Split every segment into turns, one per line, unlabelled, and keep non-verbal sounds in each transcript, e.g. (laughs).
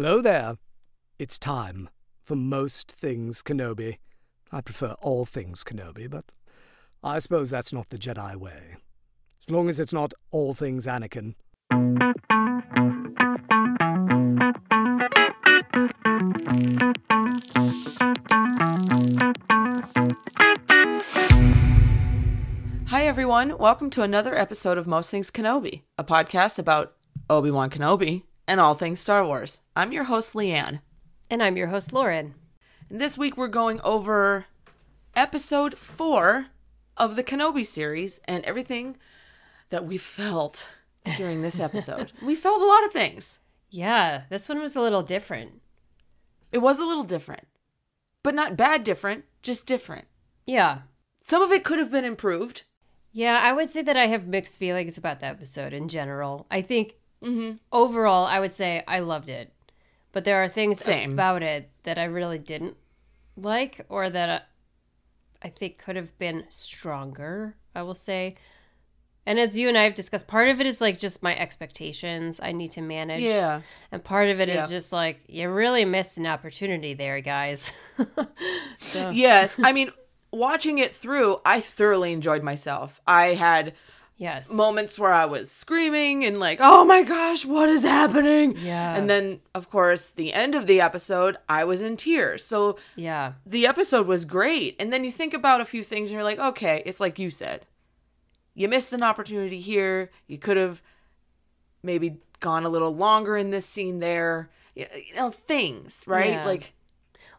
Hello there. It's time for most things Kenobi. I prefer all things Kenobi, but I suppose that's not the Jedi way. As long as it's not all things Anakin.
Hi, everyone. Welcome to another episode of Most Things Kenobi, a podcast about Obi Wan Kenobi and all things Star Wars. I'm your host, Leanne.
And I'm your host, Lauren.
And this week we're going over episode four of the Kenobi series and everything that we felt during this episode. (laughs) we felt a lot of things.
Yeah, this one was a little different.
It was a little different, but not bad different, just different.
Yeah.
Some of it could have been improved.
Yeah, I would say that I have mixed feelings about the episode in general. I think
Mm-hmm.
overall, I would say I loved it. But there are things
Same.
about it that I really didn't like or that I think could have been stronger, I will say. And as you and I have discussed, part of it is like just my expectations I need to manage.
Yeah.
And part of it is
Yeah.
just like, you really missed an opportunity there, guys. (laughs) so,
Yes. I mean, watching it through, I thoroughly enjoyed myself. I had
yes.
moments where I was screaming and like, oh my gosh, what is happening?
Yeah.
And then, of course, the end of the episode, I was in tears. So
yeah.
the episode was great. And then you think about a few things and you're like, okay, it's like you said. You missed an opportunity here. You could have maybe gone a little longer in this scene there. You know, things, right?
Yeah.
Like,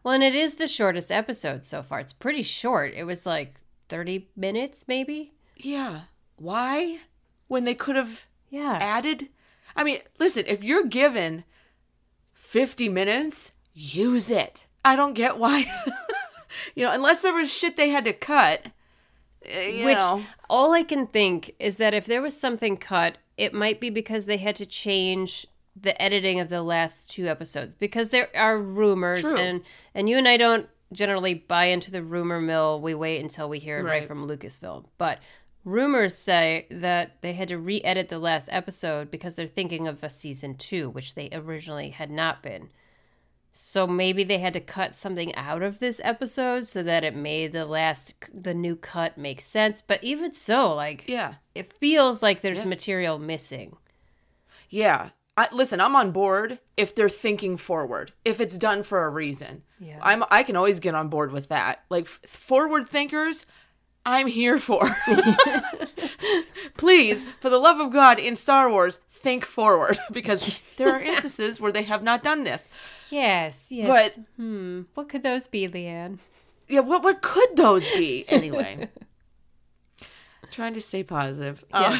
Well, and it is the shortest episode so far. It's pretty short. It was like 30 minutes, maybe?
yeah, why? When they could have
Yeah.
added. I mean, listen, if you're given 50 minutes, use it. I don't get why. (laughs) you know, unless there was shit they had to cut. eh, You
Which,
know.
all I can think is that if there was something cut, it might be because they had to change the editing of the last two episodes because there are rumors
True.
and and you and I don't generally buy into the rumor mill. We wait until we hear it right,
Right.
from Lucasfilm. But rumors say that they had to re-edit the last episode because they're thinking of a season 2, which they originally had not been. So maybe they had to cut something out of this episode so that it made the last the new cut make sense. But even so, like
Yeah.
it feels like there's
Yeah.
material missing.
Yeah. I, listen, I'm on board if they're thinking forward, if it's done for a reason.
Yeah.
I'm I can always get on board with that. Like f- forward thinkers, I'm here for. (laughs) Please, for the love of God, in Star Wars, think forward (laughs) because there are (laughs) instances where they have not done this.
Yes, yes.
But-
hmm, what could those be, Leanne?
Yeah, what what could those be anyway? Trying to stay positive. Uh,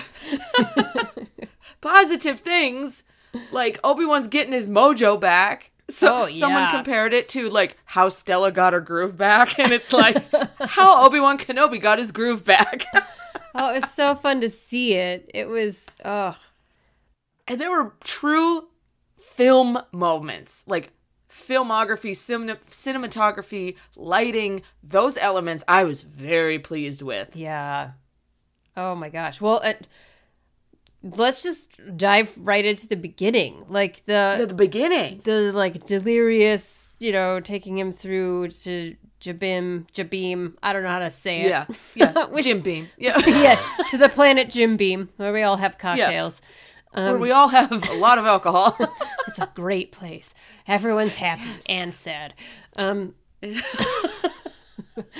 positive things like Obi Wan's getting his mojo back. So
Oh,
someone compared it to like how Stella got her groove back, and it's like (laughs) how Obi Wan Kenobi got his groove back. (laughs)
Oh, it was so fun to see it. It was oh
and there were true film moments, like filmography, cinem- cinematography, lighting, those elements. I was very pleased with.
yeah. Oh my gosh. Well, uh, let's just dive right into the beginning. Like
At
the
the beginning,
the like delirious, you know, taking him through to Jabiim, Jabiim. I don't know how to say it.
yeah, yeah, (laughs)
Which-
Jim Beam, (laughs) yeah.
yeah, to the planet Jim Beam, where we all have cocktails.
where we all have a lot of alcohol. (laughs)
It's a great place. Everyone's happy and sad. Um, (laughs)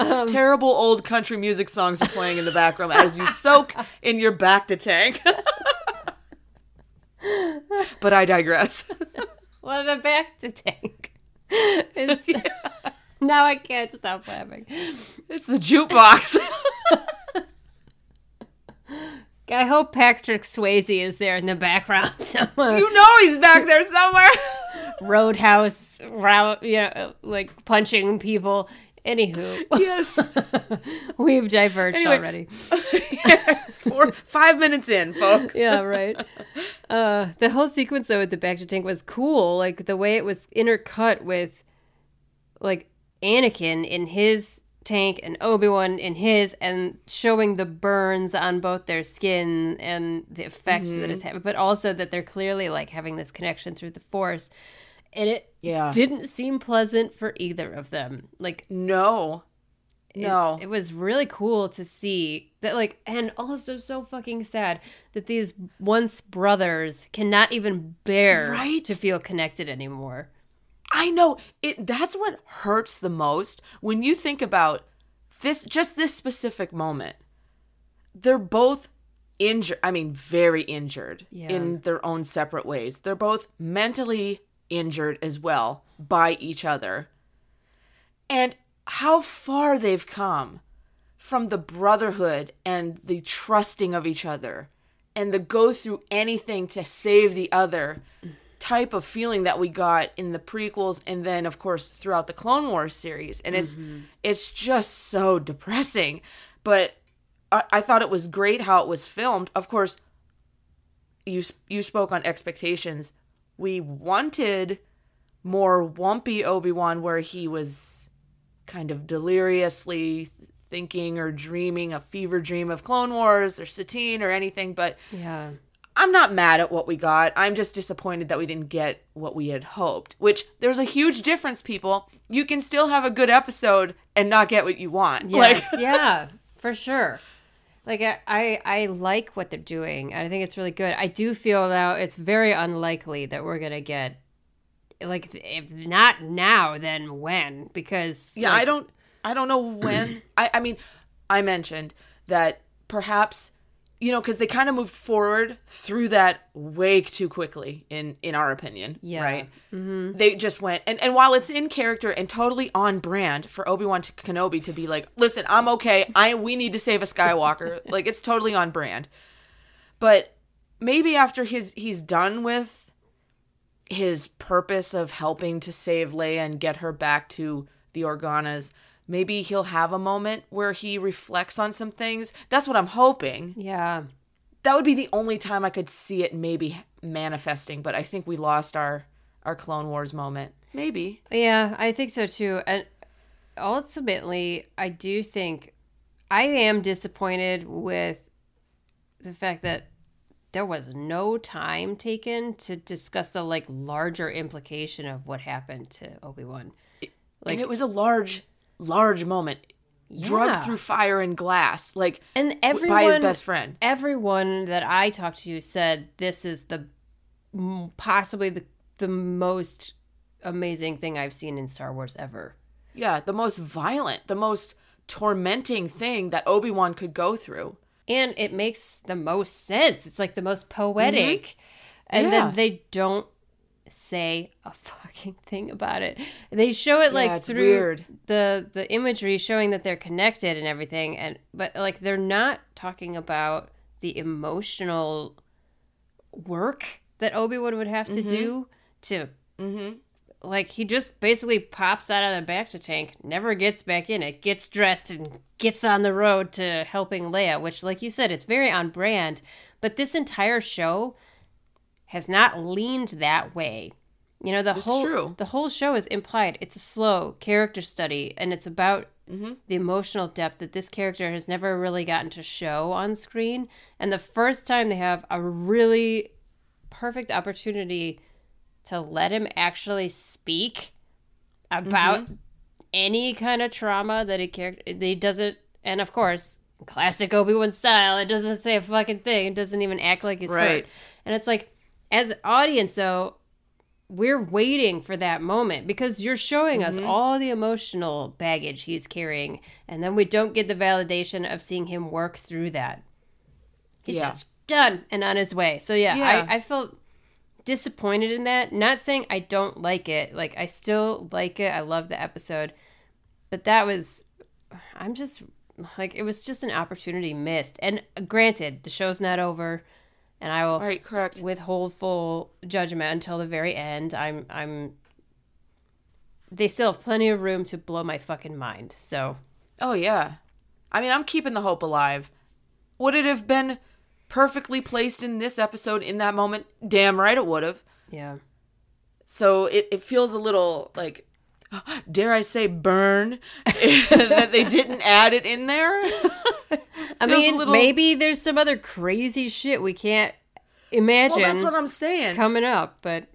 Um,
Terrible old country music songs are playing in the background as you soak in your bacta tank. (laughs) but I digress. (laughs)
well, the bacta tank. is Now I can't stop laughing.
It's the jukebox.
I hope Patrick Swayze is there in the background somewhere.
you know he's back there somewhere.
Roadhouse, route, you know, like punching people. Anywho,
yes. (laughs)
we've diverged
Anyway.
already. (laughs)
yes. Four, five minutes in, folks. (laughs)
yeah, right. Uh, the whole sequence though with the bacta tank was cool. Like the way it was intercut with, like Anakin in his tank and Obi Wan in his, and showing the burns on both their skin and the effect that it's having, but also that they're clearly like having this connection through the Force. And it
Yeah.
didn't seem pleasant for either of them. Like
No.
it-
No.
it, was really cool to see that like and also so fucking sad that these once brothers cannot even bear
Right?
to feel connected anymore.
I know it that's what hurts the most when you think about this just this specific moment. They're both injured, I mean very injured
Yeah.
in their own separate ways. They're both mentally injured as well by each other. And how far they've come from the brotherhood and the trusting of each other and the go through anything to save the other type of feeling that we got in the prequels and then of course throughout the Clone Wars series. And it's mm-hmm. it's just so depressing. But I, I thought it was great how it was filmed. Of course you you spoke on expectations we wanted more wumpy Obi-Wan where he was kind of deliriously thinking or dreaming a fever dream of Clone Wars or Satine or anything but
Yeah.
I'm not mad at what we got. I'm just disappointed that we didn't get what we had hoped. Which there's a huge difference, people. You can still have a good episode and not get what you want.
Yes,
Like (laughs)
yeah, for sure. Like I, I, I like what they're doing. and I think it's really good. I do feel though it's very unlikely that we're gonna get, like, if not now, then when? Because
yeah,
like,
I don't I don't know when. (clears throat) I I mean, I mentioned that perhaps you know because they kind of moved forward through that way too quickly in in our opinion
Yeah.
right? Mm-hmm. They just went and and while it's in character and totally on brand for obi-wan to kenobi to be like listen i'm okay. I we need to save a skywalker. (laughs) Like it's totally on brand. But maybe after his he's done with his purpose of helping to save leia and get her back to the organas maybe he'll have a moment where he reflects on some things that's what i'm hoping
Yeah,
that would be the only time I could see it maybe manifesting, but I think we lost our our Clone Wars moment. Maybe.
yeah, I think so too. And ultimately, I do think I am disappointed with the fact that there was no time taken to discuss the like larger implication of what happened to Obi Wan.
and it was a large large moment. Drugged
Yeah.
through fire and glass, like
And everyone,
by his best friend.
everyone that I talked to said this is the possibly the the most amazing thing I've seen in Star Wars ever.
Yeah, the most violent, the most tormenting thing that Obi-Wan could go through.
And it makes the most sense. It's like the most poetic. And
Mm-hmm. Yeah.
then they don't say a (laughs) fucking thing about it. They show it like
Yeah,
through
weird.
the the imagery showing that they're connected and everything and but like they're not talking about the emotional work that Obi-Wan would have to do mm-hmm. to mm-hmm. like he just basically pops out of the bacta tank, never gets back in it, gets dressed and gets on the road to helping Leia, which like you said, it's very on brand. But this entire show has not leaned that way. You know, the whole
true.
the whole show is implied. It's a slow character study and it's about mm-hmm. the emotional depth that this character has never really gotten to show on screen. And the first time they have a really perfect opportunity to let him actually speak about mm-hmm. any kind of trauma that he character he doesn't and of course classic obi-wan style it doesn't say a fucking thing it doesn't even act like he's
Right.
hurt and it's like as an audience though we're waiting for that moment because you're showing us mm-hmm. all the emotional baggage he's carrying and then we don't get the validation of seeing him work through that. He's
Yeah.
just done and on his way. So yeah,
Yeah.
I, I felt disappointed in that. Not saying i don't like it. Like i still like it. I love the episode. But that was i'm just like it was just an opportunity missed. And granted the show's not over and i will
Right, correct.
withhold full judgment until the very end. I'm I'm they still have plenty of room to blow my fucking mind. So
Oh yeah. I mean, I'm keeping the hope alive. Would it have been perfectly placed in this episode in that moment? Damn right it would have.
yeah.
So it, it feels a little like (gasps) dare I say burn (laughs) that they didn't add it in there. (laughs)
I mean,
little-
maybe there's some other crazy shit we can't imagine
Well, that's what I'm saying.
coming up, but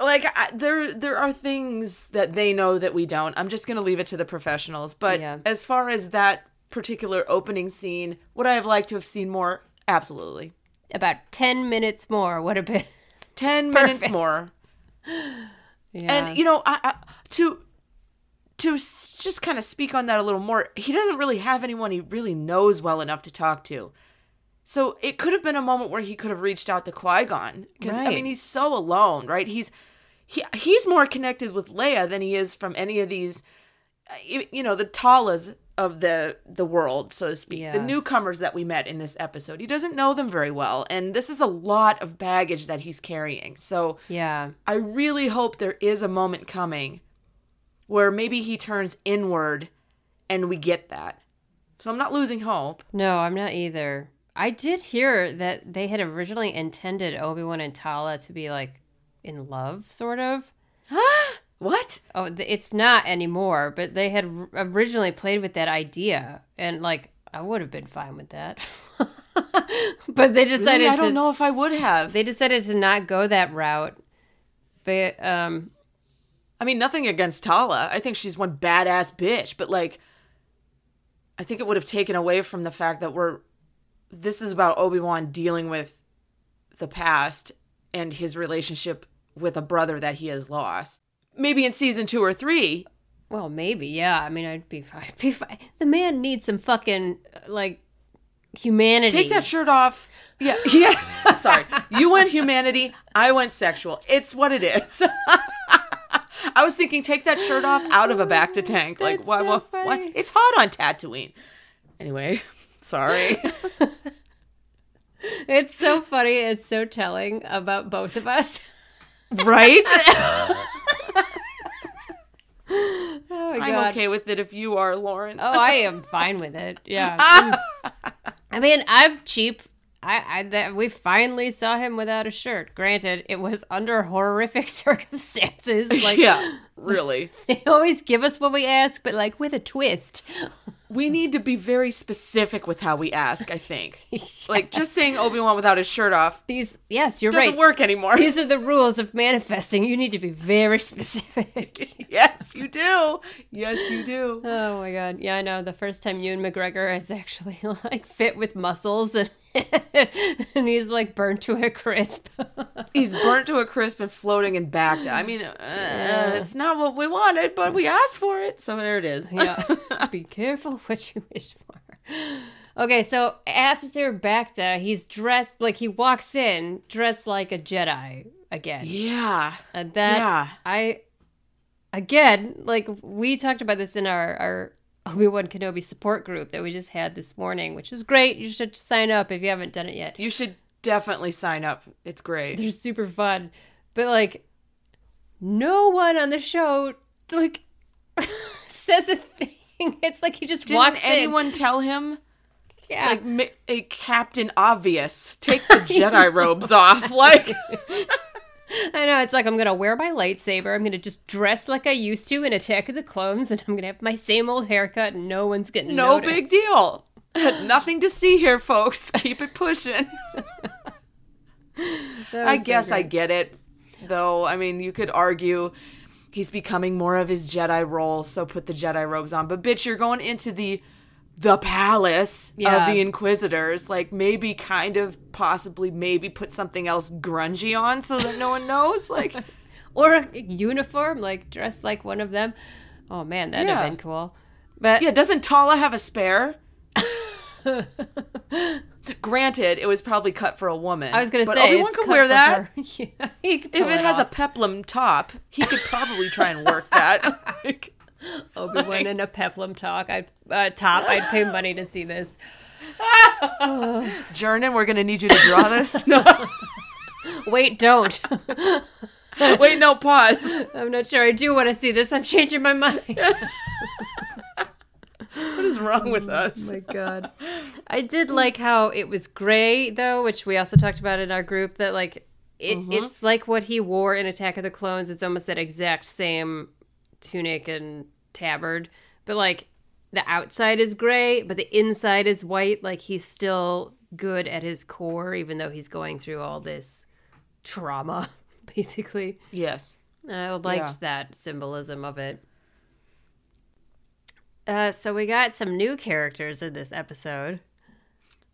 like I, there there are things that they know that we don't. I'm just gonna leave it to the professionals. But
Yeah.
as far as that particular opening scene, would I have liked to have seen more? Absolutely.
About 10 minutes more would have been.
Ten minutes (laughs) more.
Yeah.
And you know, I, I to to just kind of speak on that a little more. He doesn't really have anyone he really knows well enough to talk to. So it could have been a moment where he could have reached out to Qui Gon because I mean he's so alone, right? He's he he's more connected with Leia than he is from any of these, uh, you you know, the Talas of the the world, so to speak,
Yeah.
the newcomers that we met in this episode. He doesn't know them very well, and this is a lot of baggage that he's carrying. So
yeah.
I really hope there is a moment coming where maybe he turns inward and we get that. So I'm not losing hope.
No, I'm not either. I did hear that they had originally intended Obi Wan and Tala to be like in love, sort of. Huh? (gasps)
what?
Oh, th- it's not anymore, but they had r- originally played with that idea, and like I would have been fine with that. (laughs) but they decided
Really? I don't
to,
know if I would have.
They decided to not go that route. But um,
I mean, nothing against Tala. I think she's one badass bitch, but like, I think it would have taken away from the fact that we're. This is about Obi Wan dealing with the past and his relationship with a brother that he has lost. Maybe in season two or three,
well, maybe yeah. I mean, I'd be fine. I'd be fine. The man needs some fucking uh, like humanity.
Take that shirt off. Yeah, (laughs) yeah. Sorry, you went humanity. I went sexual. It's what it is. (laughs) I was thinking, take that shirt off out of a bacta tank. Like, why,
so
why, why? It's hot on Tatooine. Anyway, (laughs) sorry. (laughs)
It's so funny. It's so telling about both of us.
right? (laughs)
Oh my
I'm okay with it if you are, Lauren.
Oh, I am fine with it. Yeah. Mm. I mean, I'm cheap. I, I that we finally saw him without a shirt. Granted, it was under horrific (laughs) circumstances. (laughs) Like
yeah, really. (laughs)
they always give us what we ask, but like with a twist.
We need to be very specific with how we ask. I think, like just saying Obi Wan without his shirt off
These, yes, you're
doesn't
right.
work anymore.
These are the rules of manifesting. You need to be very specific.
yes, you do. Yes, you do.
Oh my god. Yeah, I know. The first time Ewan McGregor is actually like fit with muscles and (laughs) and he's like burnt to a crisp. (laughs)
He's burnt to a crisp and floating in back. I mean, uh, it's not what we wanted, but we asked for it, so there it is.
yeah. (laughs) Be careful what you wish for. Okay, so after Bacta, he's dressed like he walks in dressed like a Jedi again.
Yeah.
And that
Yeah.
I again, like we talked about this in our our Obi-Wan Kenobi support group that we just had this morning, which is great. You should sign up if you haven't done it yet.
You should definitely sign up. It's great.
They're super fun. But like no one on the show like (laughs) says a thing. It's like he just
Didn't
walks in.
anyone tell him?
Yeah.
Like a Captain Obvious, take the (laughs) Jedi robes off. Like, (laughs) (laughs)
I know. It's like I'm gonna wear my lightsaber. I'm gonna just dress like I used to in Attack of the Clones, and I'm gonna have my same old haircut, and no one's gonna
no big deal. Nothing to see here, folks. Keep it pushing. (laughs) I
so
guess I get it, though. I mean, you could argue he's becoming more of his Jedi role, so put the Jedi robes on. But bitch, you're going into the the palace
Yeah.
of the Inquisitors. Like maybe, kind of, possibly, maybe put something else grungy on so that no one knows. Like, (laughs)
or a uniform, like dressed like one of them. Oh man, that'd
Yeah.
have been cool. But
yeah, doesn't Tala have a spare? (laughs) Granted, it was probably cut for a woman.
I was gonna
but
say
Obi-Wan
it's
could wear that. (laughs)
yeah, could
If
pull
it has a peplum top, he could probably try and work that. Like,
Obi Wan in a peplum talk, I uh, top, I'd pay money to see this. (laughs)
Jernan, we're gonna need you to draw this. (laughs) No,
Wait, don't. (laughs)
wait, no, pause.
I'm not sure. I do want to see this. I'm changing my mind.
What is wrong with us?
my god. I did like how it was gray though, which we also talked about in our group that like it, it's like what he wore in Attack of the Clones. It's almost that exact same tunic and tabard, but like the outside is gray, but the inside is white. Like he's still good at his core, even though he's going through all this trauma, (laughs) basically.
Yes.
I liked
Yeah.
that symbolism of it. Uh, so we got some new characters in this episode.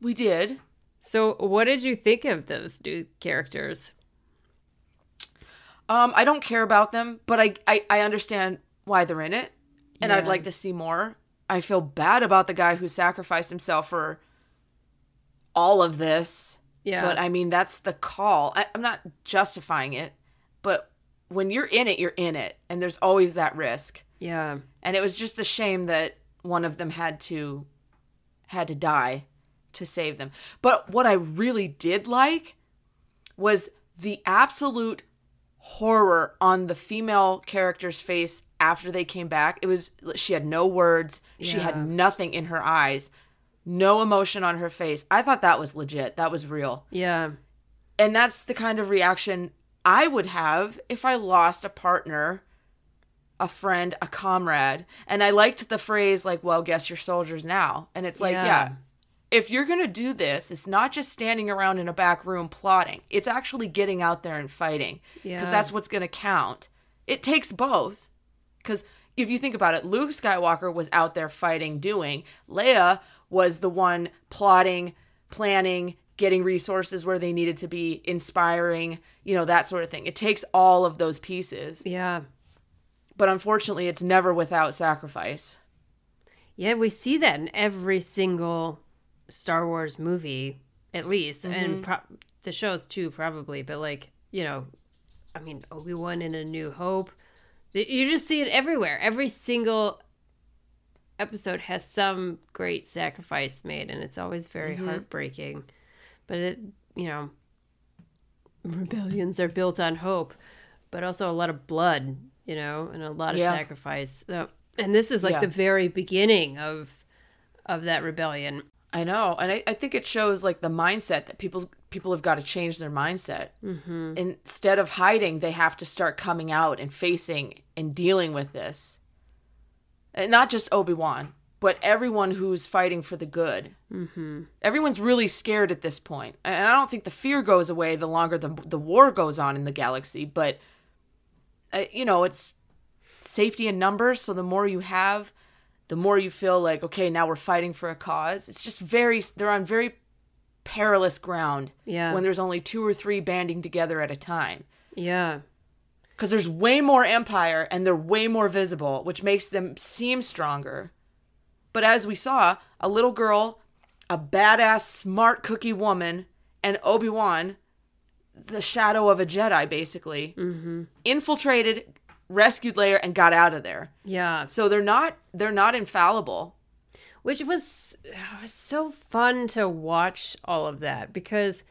We did.
So what did you think of those new characters?
Um, I don't care about them, but I, I, I understand why they're in it, and I'd like to see more. I feel bad about the guy who sacrificed himself for all of this.
Yeah.
But I mean, that's the call. I, I'm not justifying it, but when you're in it, you're in it, and there's always that risk.
Yeah.
And it was just a shame that one of them had to had to die to save them. But what I really did like was the absolute horror on the female character's face after they came back. It was she had no words, she had nothing in her eyes, no emotion on her face. I thought that was legit. That was real.
Yeah.
And that's the kind of reaction I would have if I lost a partner, a friend, a comrade. And I liked the phrase, like, well, guess your soldiers now. And it's like,
Yeah.
yeah, if you're going to do this, it's not just standing around in a back room plotting, it's actually getting out there and fighting. Because
Yeah.
that's what's going to count. It takes both. Because if you think about it, Luke Skywalker was out there fighting, doing. Leia was the one plotting, planning, getting resources where they needed to be, inspiring, you know, that sort of thing. It takes all of those pieces.
Yeah.
But unfortunately, it's never without sacrifice.
Yeah, we see that in every single Star Wars movie, at least, and mm-hmm. pro- the shows too, probably. But like, you know, I mean, Obi Wan in A New Hope, you just see it everywhere. Every single episode has some great sacrifice made, and it's always very mm-hmm. heartbreaking. But it, you know, rebellions are built on hope, but also a lot of blood, you know, and a lot of
Yeah.
sacrifice. So, and this is like
Yeah.
the very beginning of of that rebellion.
I know, and I, I think it shows like the mindset that people people have got to change their mindset. Mm-hmm. Instead of hiding, they have to start coming out and facing and dealing with this. And not just Obi Wan, but everyone who's fighting for the good. Mm-hmm. Everyone's really scared at this point, and I don't think the fear goes away the longer the the war goes on in the galaxy. But uh, you know, it's safety in numbers. So the more you have, the more you feel like okay now we're fighting for a cause it's just very they're on very perilous ground
Yeah.
when there's only two or three banding together at a time
Yeah.
because there's way more empire and they're way more visible which makes them seem stronger but as we saw a little girl a badass smart cookie woman and obi-wan the shadow of a jedi basically mm-hmm. infiltrated rescued leia and got out of there
Yeah.
so they're not they're not infallible
Which was (sighs) was so fun to watch all of that because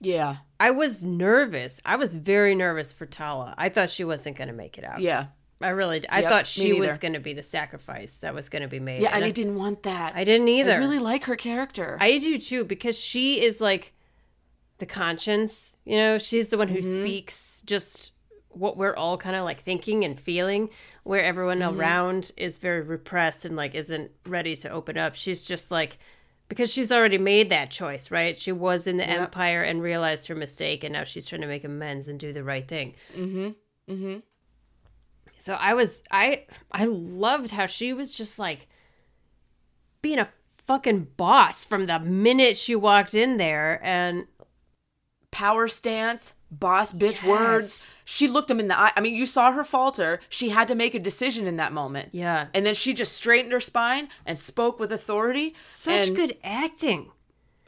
yeah
I was nervous. I was very nervous for Tala. I thought she wasn't going to make it out.
Yeah.
I really did. I
Yep,
thought she was going to be the sacrifice that was going to be made.
Yeah, and
I,
I didn't want that.
I didn't either.
I really like her character.
I do too because she is like the conscience. You know, she's the one who
Mm-hmm.
speaks just what we're all kind of like thinking and feeling, where everyone
Mm-hmm.
around is very repressed and like isn't ready to open up. She's just like because she's already made that choice, right? She was in the
Yep.
empire and realized her mistake, and now she's trying to make amends and do the right thing.
mm-hmm. Mm-hmm.
So I was I I loved how she was just like being a fucking boss from the minute she walked in there and
Power stance, boss bitch words. She looked him in the eye. I mean, you saw her falter. She had to make a decision in that moment.
yeah,
And then she just straightened her spine and spoke with authority.
such good acting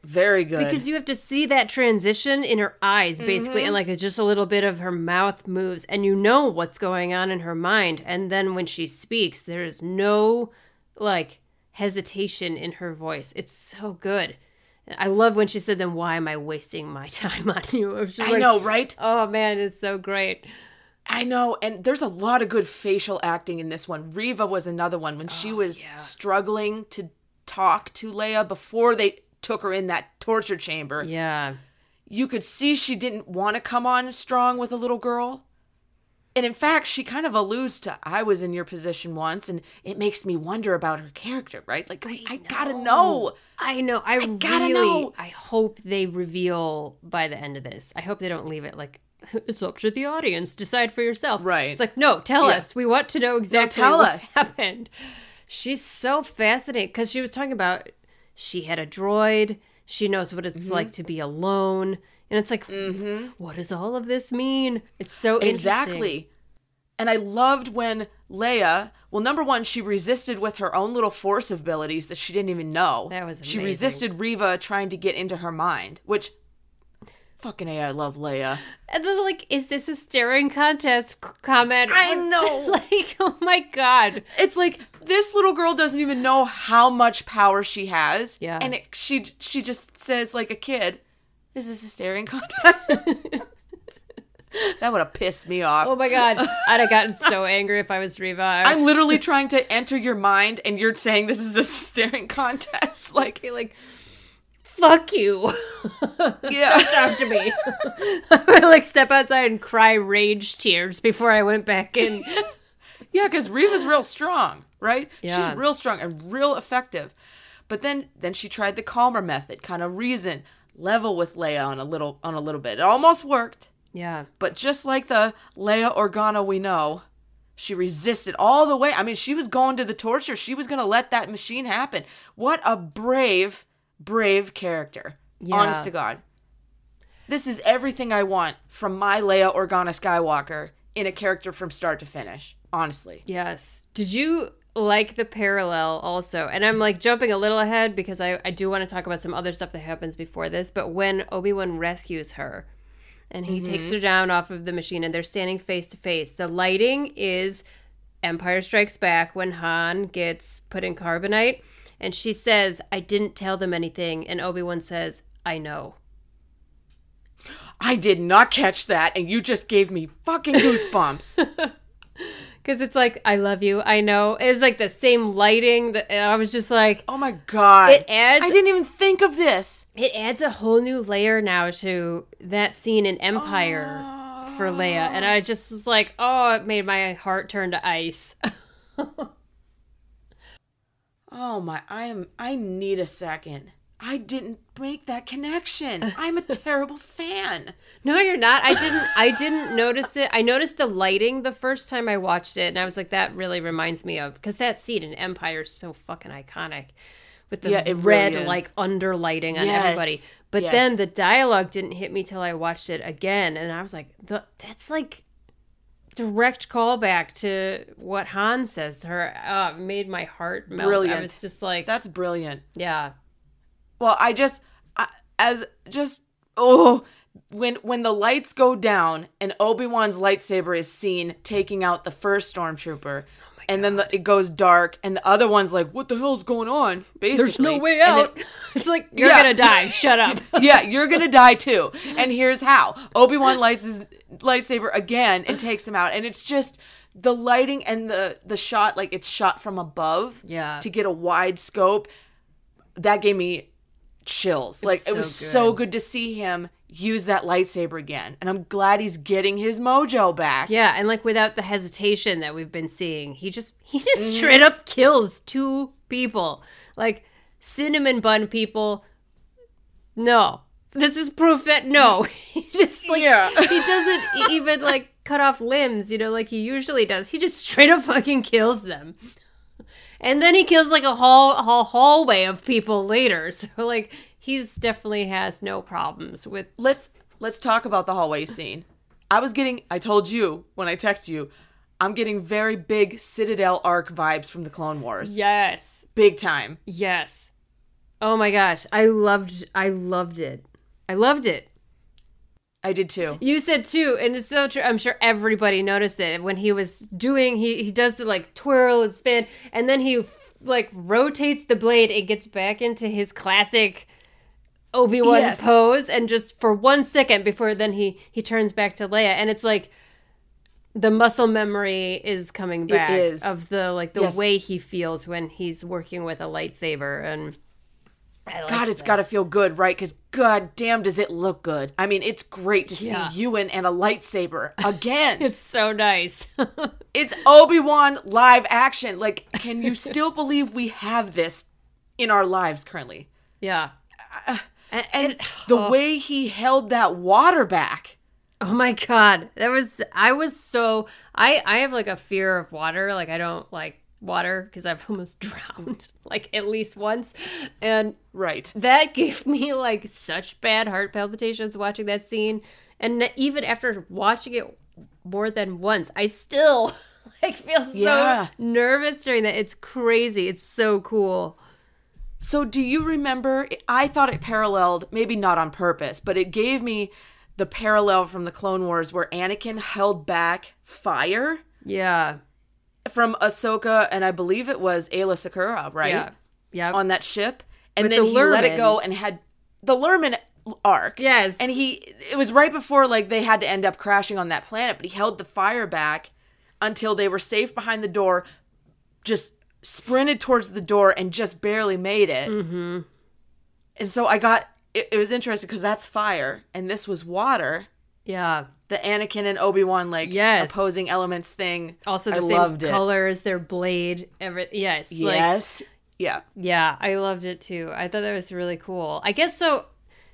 Very good.
because you have to see that transition in her eyes basically and mm-hmm. like just a little bit of her mouth moves and you know what's going on in her mind and then when she speaks there is no like hesitation in her voice. It's so good. I love when she said, "Then why am I wasting my (laughs) time on you?" I,
I
like,
know, right?
Oh man, it's so great.
I know, and there's a lot of good facial acting in this one. Reva was another one when she oh, was struggling to talk to Leia before they took her in that torture chamber.
Yeah.
You could see she didn't want to come on strong with a little girl. And in fact, she kind of alludes to I was in your position once, and it makes me wonder about her character, right? Like I, I gotta know.
I know. I,
gotta know.
I hope they reveal by the end of this. I hope they don't leave it like (laughs) it's up to the audience. Decide for yourself.
Right.
It's like, no, tell
Yeah.
us. We want to know exactly
tell
what
us. (laughs)
happened. She's so fascinating because she was talking about she had a droid. She knows what
Mm-hmm.
it's like to be alone. And it's like, mm-hmm. what does all of this mean? It's so interesting.
Exactly. And I loved when Leia, well, number one, she resisted with her own little force abilities that she didn't even know.
That was amazing.
She resisted Reva trying to get into her mind, which fucking A, I love Leia.
And then, like, is this a staring contest comment?
I (laughs) know. (laughs)
like, oh my God.
It's like this little girl doesn't even know how much power she has.
Yeah.
And it, she she just says like a kid, "Is a staring contest?" that would have pissed me off.
Oh my God. (laughs) I'd have gotten so angry if I was Reva.
I'm literally trying to enter your mind, and you're saying this is a staring contest. (laughs) Like,
be like, fuck you. (laughs)
yeah,
Talk to me. I would like step outside and cry rage tears before I went back in.
yeah, because Reva's real strong, right?
Yeah.
She's real strong and real effective. But then, then she tried the calmer method, kind of reason, level with Leia on a little, on a little bit. It almost worked.
Yeah.
But just like the Leia Organa we know, she resisted all the way. I mean, she was going to the torture. She was going to let that machine happen. What a brave, brave character.
Yeah.
Honest to God. This is everything I want from my Leia Organa Skywalker in a character from start to finish. Honestly.
Yes. Did you like the parallel also? And I'm like jumping a little ahead because I, I do want to talk about some other stuff that happens before this. But when Obi Wan rescues her and he takes mm-hmm. her down off of the machine and they're standing face to face, the lighting is Empire Strikes Back when Han gets put in carbonite. And she says, I didn't tell them anything. And Obi Wan says, I know.
I did not catch that, and you just gave me fucking (laughs) goosebumps. (laughs)
Because it's like, I love you. I know. It's like the same lighting. That I was just like,
oh my God.
It adds-
I didn't even think of this.
It adds a whole new layer now to that scene in Empire for Leia. And I just was like, oh, it made my heart turn to ice. (laughs)
Oh my, I am I need a second. I didn't make that connection. I'm a (laughs) terrible fan.
no, you're not. I didn't I didn't notice it. I noticed the lighting the first time I watched it and I was like that really reminds me of cuz that scene in Empire is so fucking iconic with the
Yeah, really
red
is.
like underlighting on
Yes,
everybody. But
yes.
then the dialogue didn't hit me till I watched it again and I was like the, that's like direct callback to what Han says to her. Uh, made my heart melt. I was just like,
That's brilliant.
yeah,
Well, I just I, as just oh when when the lights go down and Obi-Wan's lightsaber is seen taking out the first stormtrooper and then the, it goes dark and the other one's like what the hell's going on basically
there's no way out.
then- (laughs)
it's like you're
Yeah.
gonna die. Shut up. (laughs)
yeah, you're gonna (laughs) die too. And here's how: Obi Wan lights his lightsaber again and takes him out. And it's just the lighting and the the shot, like it's shot from above,
Yeah.
to get a wide scope. That gave me chills. like
so
it was so
good.
good to see him use that lightsaber again. And I'm glad he's getting his mojo back.
Yeah, and like without the hesitation that we've been seeing, he just (laughs) he just mm-hmm. straight up kills two people. Like cinnamon bun people. No. This is proof that no. (laughs) he just like
Yeah.
he doesn't (laughs) even like cut off limbs, you know, like he usually does. He just straight up fucking kills them. And then he kills like a hall a hallway of people later. (laughs) So like he's definitely has no problems with
let's let's talk about the hallway scene. I was getting I told you when I texted you, I'm getting very big Citadel arc vibes from the Clone Wars.
Yes.
Big time.
Yes. Oh my gosh, I loved I loved it. I loved it.
I did too.
You said too, and it's so true. I'm sure everybody noticed it when he was doing. He he does the like twirl and spin, and then he like rotates the blade. It gets back into his classic Obi Wan
Yes.
pose, and just for one second before then he he turns back to Leia, and it's like the muscle memory is coming back
is.
of the like the
Yes.
way he feels when he's working with a lightsaber, and like
God, it's got to feel good, right? Because god damn, does it look good? I mean, it's great to
Yeah.
see Ewan and a lightsaber again. (laughs)
It's so nice. (laughs)
it's Obi Wan live action. Like, can you still believe we have this in our lives currently?
yeah. Uh, and,
And the oh. way he held that water back,
Oh my god. That was I was so I I have like a fear of water. Like I don't like water because I've almost (laughs) drowned like at least once. And
Right.
that gave me like such bad heart palpitations watching that scene. And even after watching it more than once, I still (laughs) like feel so
Yeah.
nervous during that. It's crazy. It's so cool.
So, do you remember? I thought it paralleled, maybe not on purpose, but it gave me the parallel from the Clone Wars where Anakin held back fire
Yeah.
From Ahsoka, and I believe it was Aayla Secura, right?
Yeah. Yeah.
On that ship, and
With
then
the
he let it go and had the Lerman arc.
Yes.
and he it was right before like they had to end up crashing on that planet, but he held the fire back until they were safe behind the door, just sprinted towards the door and just barely made it. Mm-hmm. And so I got it, it was interesting because that's fire and this was water.
yeah.
The Anakin and Obi Wan like
Yes.
opposing elements thing.
Also the
I
same
loved it.
their blade. Every yes. Like,
Yes. yeah.
Yeah, I loved it too. I thought that was really cool. I guess so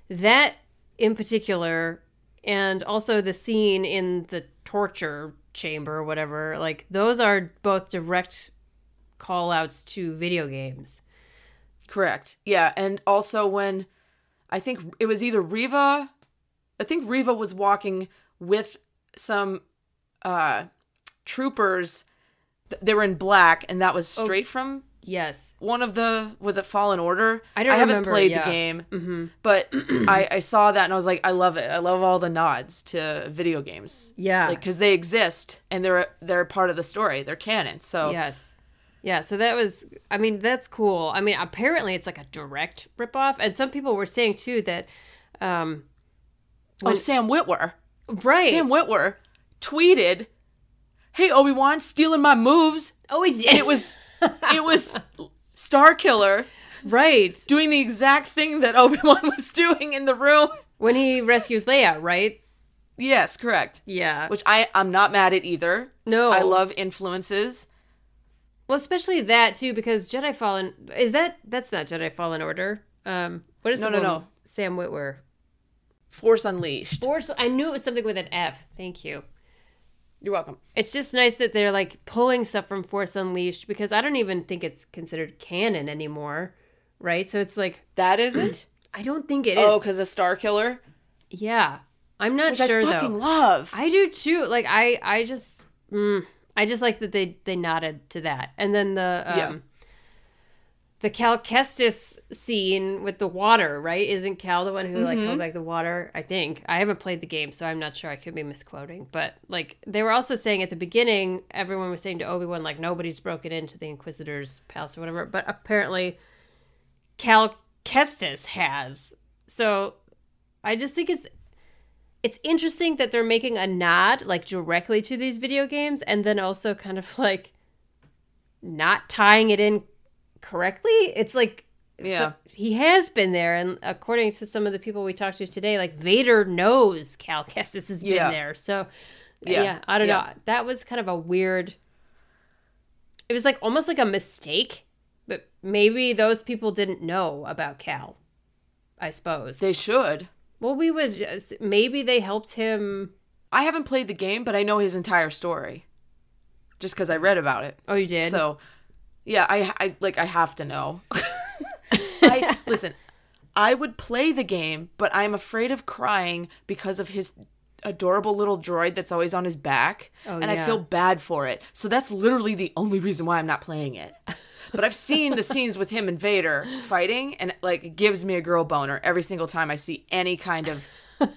that in particular and also the scene in the torture chamber or whatever, like those are both direct call outs to video games.
Correct. Yeah, and also when I think it was either Reva, I think Reva was walking with some uh troopers. They were in black, and that was
Oh.
straight from
Yes.
one of the was it Fallen Order?
I don't I
haven't
remember,
played
yeah.
the game,
Mm-hmm.
but (clears throat) I, I saw that and I was like, I love it. I love all the nods to video games,
Yeah.
like because they exist and they're they're part of the story. They're canon. So
Yes. Yeah, so that was I mean, that's cool. I mean, apparently it's like a direct ripoff. And some people were saying too that um
oh, Sam Witwer.
Right.
Sam Witwer tweeted, "Hey Obi Wan, stealing my moves."
oh, he did.
And it was it was Starkiller
right.
doing the exact thing that Obi Wan (laughs) was doing in the room.
When he rescued Leia, right?
Yes, correct.
Yeah.
Which I I'm not mad at either.
No.
I love influences.
Well, especially that too, because Jedi Fallen is that that's not Jedi Fallen Order. Um, what is
No,
the
no,
one-
no.
Sam Witwer.
Force Unleashed.
Force. I knew it was something with an F. Thank you.
You're welcome.
It's just nice that they're like pulling stuff from Force Unleashed because I don't even think it's considered canon anymore, right? So it's like
That isn't. (clears throat)
I don't think it is.
oh, because of Starkiller,
Yeah, I'm not
which
sure
I fucking
though.
love.
I do too. Like I, I just, mm, I just like that they they nodded to that, and then the um,
Yeah.
The Cal Kestis scene with the water, right? Isn't Cal the one who like
Mm-hmm.
held back the water? I think I haven't played the game, so I'm not sure. I could be misquoting, but like they were also saying at the beginning, everyone was saying to Obi Wan like nobody's broken into the Inquisitor's palace or whatever, but apparently Cal Kestis has. So I just think it's it's interesting that they're making a nod like directly to these video games and then also kind of like not tying it in correctly. It's like
Yeah.
so he has been there and according to some of the people we talked to today, like Vader knows Cal Kestis has been
Yeah.
there. So yeah,
Yeah.
I don't
Yeah.
know. That was kind of a weird it was like almost like a mistake, but maybe those people didn't know about Cal. I suppose.
they should.
Well, we would uh, maybe they helped him.
I haven't played the game, but I know his entire story, just because I read about it.
Oh, you did.
So, yeah, I, I like I have to know. (laughs) I listen. I would play the game, but I'm afraid of crying because of his adorable little droid that's always on his back,
Oh,
and
yeah.
I feel bad for it. So that's literally the only reason why I'm not playing it. But I've seen the scenes with him and Vader fighting, and like it gives me a girl boner every single time I see any kind of (laughs)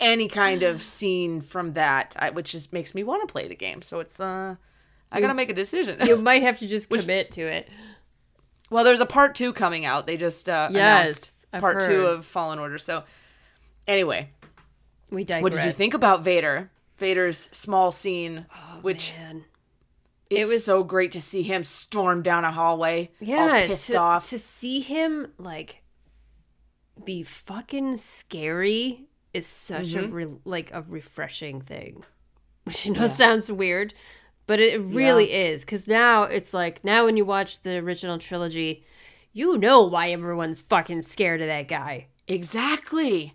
any kind of scene from that, I, which just makes me want to play the game. So it's uh, I gotta make a decision.
you (laughs) might have to just
Which-
commit to it.
well, there's a part two coming out. They just uh,
Yes,
announced
I've
part two of Fallen Order. So anyway,
We digress.
what did you think about Vader? Vader's small scene, which
Oh, Man.
it's
it was-
so great to see him storm down a hallway,
Yeah,
all pissed
to,
off.
to see him like be fucking scary is such
Mm-hmm.
a re- like a refreshing thing, (laughs) which you know sounds weird, but it really is because now it's like now when you watch the original trilogy, you know why everyone's fucking scared of that guy.
Exactly.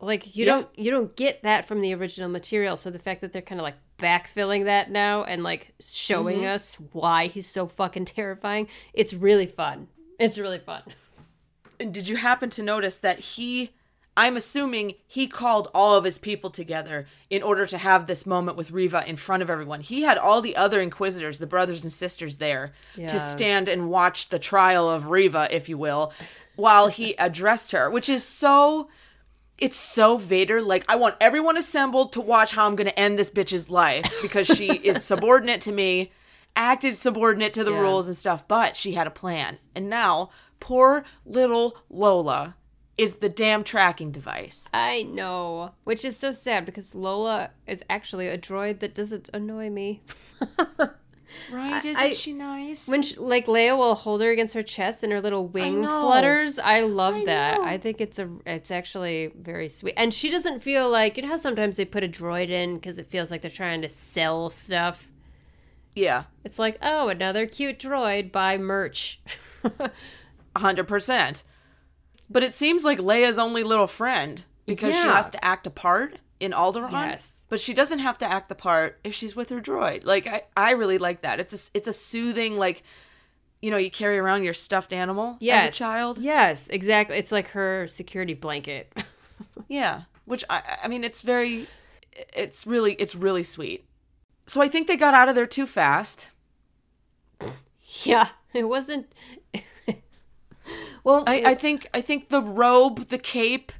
Like you
Yeah.
don't you don't get that from the original material. So the fact that they're kind of like backfilling that now and like showing
Mm-hmm.
us why he's so fucking terrifying, it's really fun. It's really fun.
And did you happen to notice that he I'm assuming he called all of his people together in order to have this moment with Reva in front of everyone. He had all the other inquisitors, the brothers and sisters there
Yeah.
to stand and watch the trial of Reva, if you will, while he (laughs) addressed her, which is so it's so Vader. Like, I want everyone assembled to watch how I'm going to end this bitch's life because she is (laughs) subordinate to me, acted subordinate to the
Yeah.
rules and stuff, but she had a plan. And now, poor little Lola is the damn tracking device.
I know, which is so sad because Lola is actually a droid that doesn't annoy me. (laughs)
Right? Isn't
I-
she nice?
when she, like Leia will hold her against her chest and her little wing
know.
flutters, I love
I
that.
know.
I think it's a it's actually very sweet. And she doesn't feel like you know how sometimes they put a droid in because it feels like they're trying to sell stuff.
yeah,
It's like oh another cute droid buy merch. (laughs)
100%. But it seems like Leia's only little friend because she has to act a part in Alderaan.
Yes.
But she doesn't have to act the part if she's with her droid. Like I, I really like that. It's a, it's a soothing like, you know, you carry around your stuffed animal
yes,
as a child.
Yes, exactly. It's like her security blanket. (laughs)
Yeah, which I, I mean, it's very, it's really, it's really sweet. So I think they got out of there too fast. (laughs)
yeah, it wasn't. Well,
I, I think, I think the robe, the cape,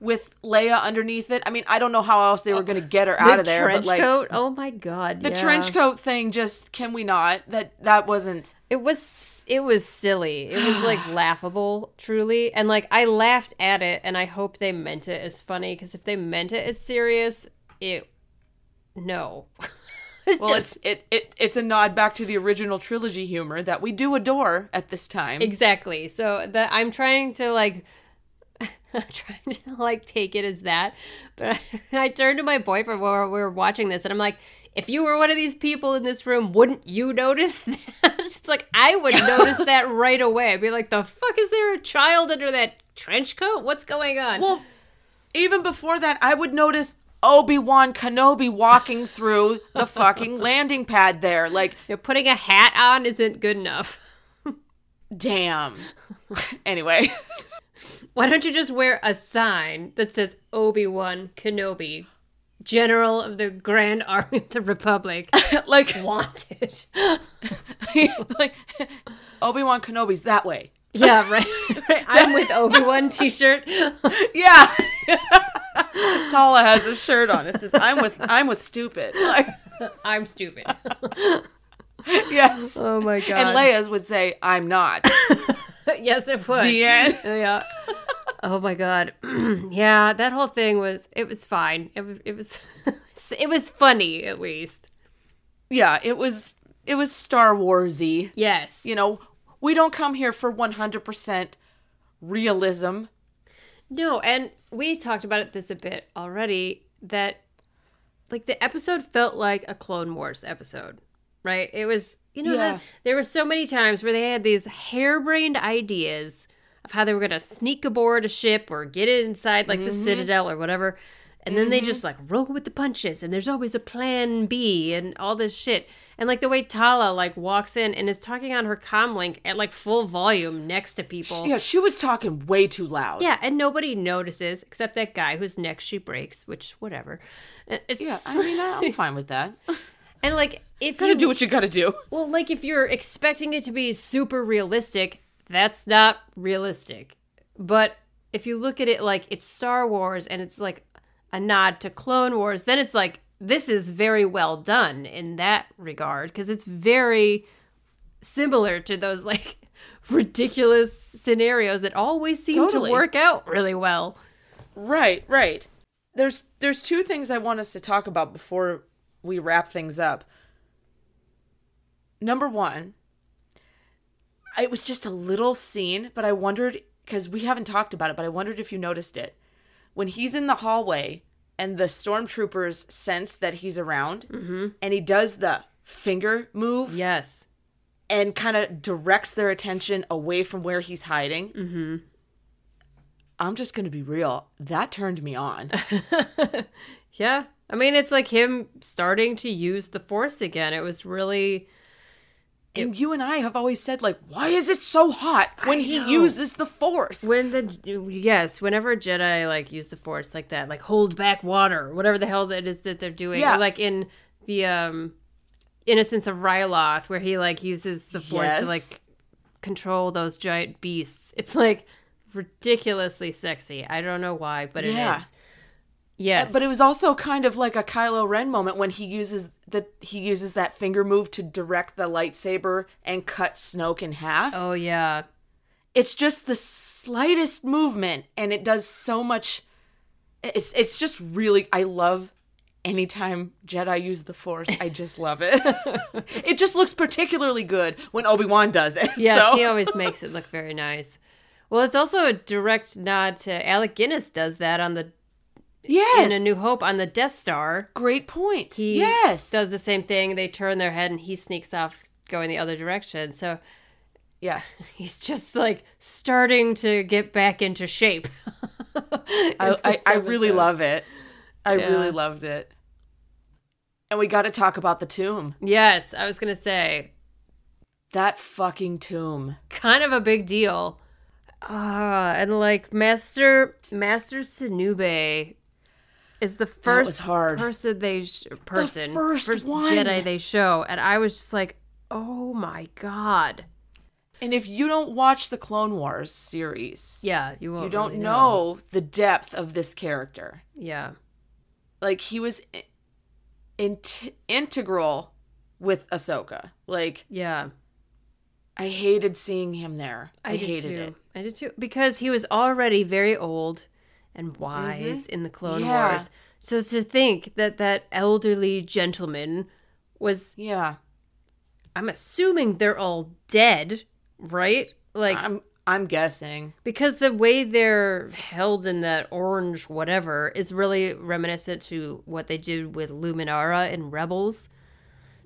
with Leia underneath it. I mean, I don't know how else they were going to get her
the
out of there,
trench
but like
coat. Oh my god,
the
yeah.
trench coat thing, just can we not? That that wasn't.
It was it was silly. It was like (sighs) laughable, truly. And like I laughed at it and I hope they meant it as funny cuz if they meant it as serious, it no. (laughs) it's
Well,
just
it's it, it it's a nod back to the original trilogy humor that we do adore at this time.
exactly. So that I'm trying to like (laughs) I'm trying to like take it as that. But I, (laughs) I turned to my boyfriend while we were watching this and I'm like if you were one of these people in this room, wouldn't you notice (laughs) that? it's like I would notice that right away. I'd be like, "The fuck is there a child under that trench coat? What's going on?"
Well, even before that, I would notice Obi Wan Kenobi walking through the fucking (laughs) landing pad there. Like,
You know, putting a hat on isn't good enough.
damn. (laughs) anyway, (laughs)
Why don't you just wear a sign that says Obi Wan Kenobi, General of the Grand Army of the Republic,
like,
wanted?
like Obi Wan Kenobi's that way.
Yeah, right. (laughs) right. I'm with Obi Wan T-shirt.
Yeah. (laughs) Tala has a shirt on. It says, "I'm with I'm with stupid." Like, (laughs)
I'm stupid.
yes.
Oh my god.
And Leia's would say, "I'm not."
yes, it would.
The end.
Yeah. Oh my god. (clears throat) yeah, that whole thing was it was fine. It was it was it was funny at least.
Yeah, it was it was Star Warsy.
Yes.
You know, we don't come here for 100% realism.
No, and we talked about it this a bit already that like the episode felt like a Clone Wars episode, right? It was, you know,
Yeah.
that there were so many times where they had these harebrained ideas of how they were going to sneak aboard a ship or get it inside like the mm-hmm. Citadel or whatever. And then they mm-hmm. just like roll with the punches and there's always a plan B and all this shit. And like the way Tala like walks in and is talking on her comm link at like full volume next to people.
Yeah, she was talking way too loud.
Yeah, and nobody notices except that guy whose neck she breaks, which whatever. Uh, it's
Yeah, I (laughs) mean, I'm fine with that. (laughs)
and like if you
gotta
you
do what you gotta do.
well, like if you're expecting it to be super realistic, that's not realistic. But if you look at it like it's Star Wars and it's like a nod to Clone Wars, then it's like this is very well done in that regard because it's very similar to those like (laughs) ridiculous scenarios that always seem
Totally.
to work out really well.
Right, right. There's there's two things I want us to talk about before we wrap things up. Number one, it was just a little scene, but I wondered because we haven't talked about it, but I wondered if you noticed it. When he's in the hallway and the stormtroopers sense that he's around, and he does the finger move
Yes.
and kind of directs their attention away from where he's hiding. Mm-hmm. I'm just going to be real. That turned me on. (laughs)
yeah. I mean, it's like him starting to use the force again. It was really
and you and I have always said like, why is it so hot when he uses the force?
when the yes, whenever Jedi like use the force like that, like hold back water, whatever the hell that is that they're doing.
Yeah.
Or like in the um Innocents of Ryloth, where he like uses the force to like control those giant beasts. It's like ridiculously sexy. I don't know why, but
Yeah.
it is. Yes.
But it was also kind of like a Kylo Ren moment when he uses the he uses that finger move to direct the lightsaber and cut Snoke in half.
Oh yeah.
It's just the slightest movement and it does so much it's it's just really I love anytime Jedi use the force. I just (laughs) love it. it just looks particularly good when Obi-Wan does it.
Yes,
so.
he always makes it look very nice. Well, it's also a direct nod to Alec Guinness does that on the
yes.
in A New Hope on the Death Star.
great point.
He
yes.
does the same thing. They turn their head and he sneaks off going the other direction. So
yeah. (laughs)
he's just like starting to get back into shape. (laughs)
I, I, I really love it. I
Yeah.
really loved it. And we got to talk about the tomb.
Yes, I was going to say
That fucking tomb.
kind of a big deal. Ah, and like Master Master Sinube is the first person they sh- person
first one.
Jedi they show, and I was just like, oh my god.
And if you don't watch the Clone Wars series,
Yeah, you won't.
you don't
really
know the depth of this character.
Yeah,
Like he was i- int- integral with Ahsoka. Like
yeah.
I hated seeing him there. I,
I,
hated
too.
it.
I did too because he was already very old and wise in the Clone
Mm-hmm. Yeah.
Wars. So to think that that elderly gentleman was,
Yeah.
I'm assuming they're all dead, right? Like
I'm I'm guessing.
because the way they're held in that orange whatever is really reminiscent to what they did with Luminara in Rebels.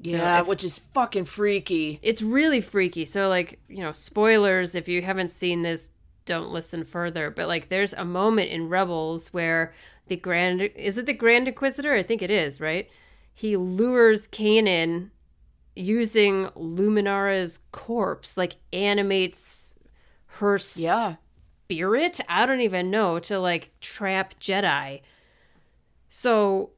Yeah,
if-
which is fucking freaky.
It's really freaky. So like, you know, spoilers if you haven't seen this, don't listen further, but like there's a moment in Rebels where the Grand is it the Grand Inquisitor? I think it is, right? He lures Kanan using Luminara's corpse, like animates her
Yeah.
spirit i don't even know to like trap jedi so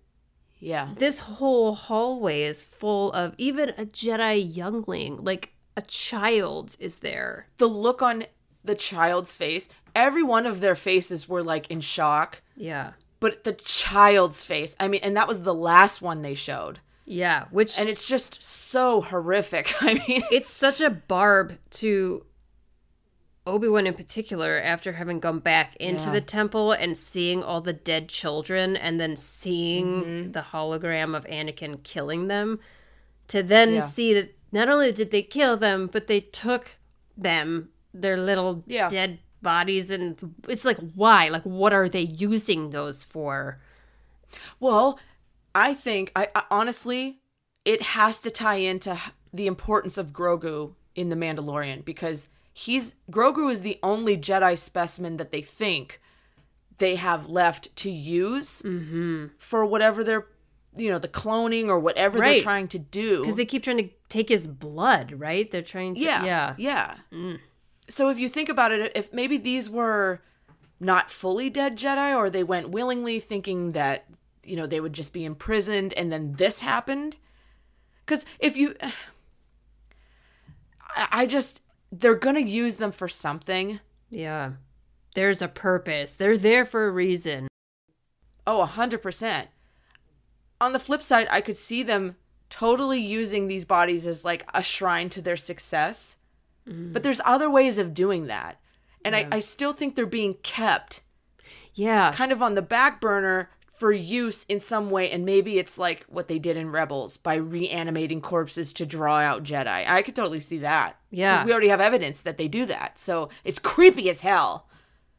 Yeah.
this whole hallway is full of even a jedi youngling like a child is there
the look on the child's face every one of their faces were like in shock
yeah
but the child's face i mean and that was the last one they showed
yeah which
and it's just so horrific (laughs) i mean
it's such a barb to Obi-Wan in particular after having gone back into
Yeah.
the temple and seeing all the dead children and then seeing
Mm-hmm.
the hologram of Anakin killing them to then
Yeah.
see that not only did they kill them but they took them their little
Yeah.
dead bodies and it's like why like what are they using those for
well i think I, I honestly it has to tie into the importance of grogu in the mandalorian because he's grogu is the only jedi specimen that they think they have left to use mm-hmm. for whatever they're you know the cloning or whatever
Right.
they're trying to do
because they keep trying to take his blood right they're trying to
Yeah.
yeah
Yeah. Mm. So if you think about it, if maybe these were not fully dead Jedi or they went willingly thinking that, you know, they would just be imprisoned and then this happened. Because if you. (sighs) I just. They're going to use them for something.
Yeah. There's a purpose. They're there for a reason.
Oh, a 100%. On the flip side, I could see them totally using these bodies as like a shrine to their success. But there's other ways of doing that. And I, I still think they're being kept
Yeah.
kind of on the back burner for use in some way. And maybe it's like what they did in Rebels by reanimating corpses to draw out Jedi. I could totally see that.
Yeah.
Because we already have evidence that they do that. So it's creepy as hell.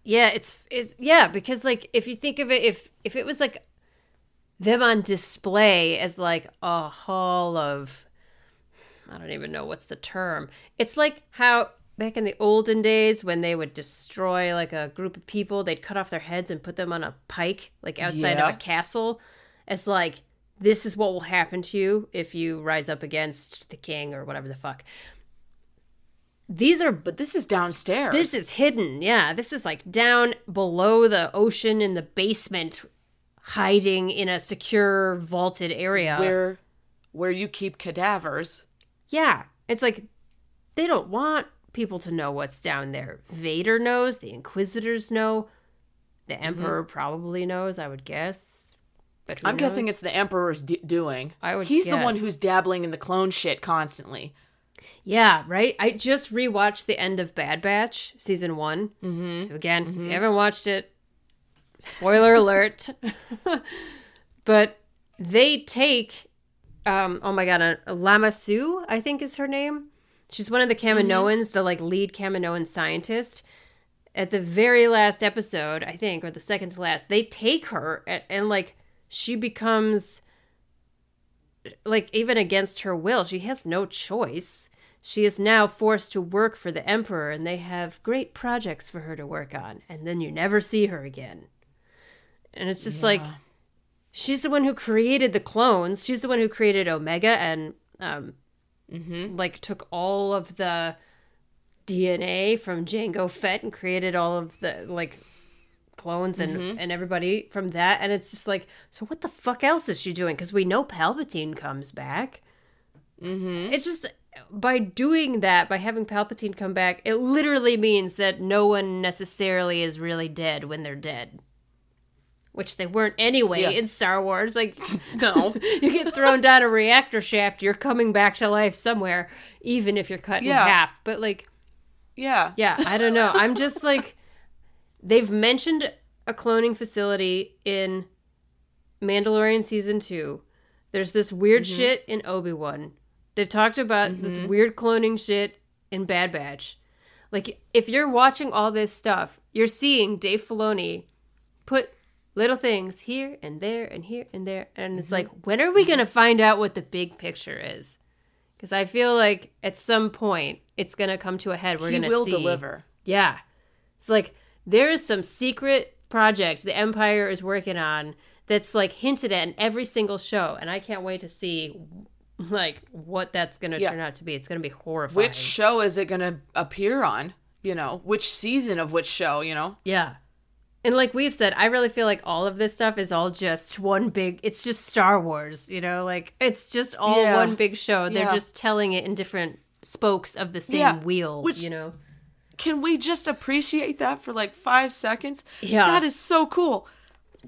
Yeah, it's it's yeah, because like if you think of it if if it was like them on display as like a hall of I don't even know what's the term. It's like how back in the olden days when they would destroy like a group of people, they'd cut off their heads and put them on a pike, like outside
Yeah.
of a castle, as like, this is what will happen to you if you rise up against the king or whatever the fuck. These are
But this is downstairs.
this is hidden. Yeah, this is like down below the ocean in the basement, hiding in a secure vaulted area.
where where you keep cadavers.
Yeah, it's like they don't want people to know what's down there. Vader knows, the Inquisitors know, the
Mm-hmm.
Emperor probably knows, I would guess. But
I'm guessing it's the Emperor's d- doing.
I would
He's the one who's dabbling in the clone shit constantly.
Yeah, right. I just rewatched the end of Bad Batch season one. Mm-hmm. So again, if you haven't watched it, spoiler alert. (laughs) but they take, um, oh my god, uh, Lama Su, I think is her name. She's one of the Kaminoans, the like lead Kaminoan scientist. At the very last episode, I think, or the second to last, they take her and, and like she becomes like even against her will she has no choice she is now forced to work for the emperor and they have great projects for her to work on and then you never see her again and it's just like she's the one who created the clones. She's the one who created omega and um like took all of the dna from Jango fett and created all of the like clones and and everybody from that. And it's just like so what the fuck else is she doing? Because we know palpatine comes back. Mm-hmm. it's just by doing that by having palpatine come back it literally means that no one necessarily is really dead when they're dead which they weren't anyway
Yeah.
in star wars like (laughs)
No. (laughs)
you get thrown down a reactor shaft you're coming back to life somewhere even if you're cut
Yeah.
in half but like
yeah.
yeah, I don't know. I'm just like (laughs) they've mentioned a cloning facility in Mandalorian season 2. There's this weird
Mm-hmm.
shit in Obi-Wan. They've talked about this weird cloning shit in Bad Batch. Like if you're watching all this stuff, you're seeing Dave Filoni put little things here and there and here and there and
Mm-hmm.
it's like when are we going to find out what the big picture is? Cuz I feel like at some point it's going to come to a head. We're going to
will
see
deliver.
yeah. It's like there is some secret project the Empire is working on that's like hinted at in every single show, and I can't wait to see like what that's gonna
Yeah.
turn out to be. It's gonna be horrifying.
Which show is it going to appear on? You know, which season of which show, you know?
yeah. And like we've said, I really feel like all of this stuff is all just one big it's just Star Wars, you know, like it's just all
Yeah.
one big show. They're
Yeah.
just telling it in different spokes of the same
Yeah.
wheel,
Which-
you know.
Can we just appreciate that for like 5 seconds?
Yeah.
That is so cool.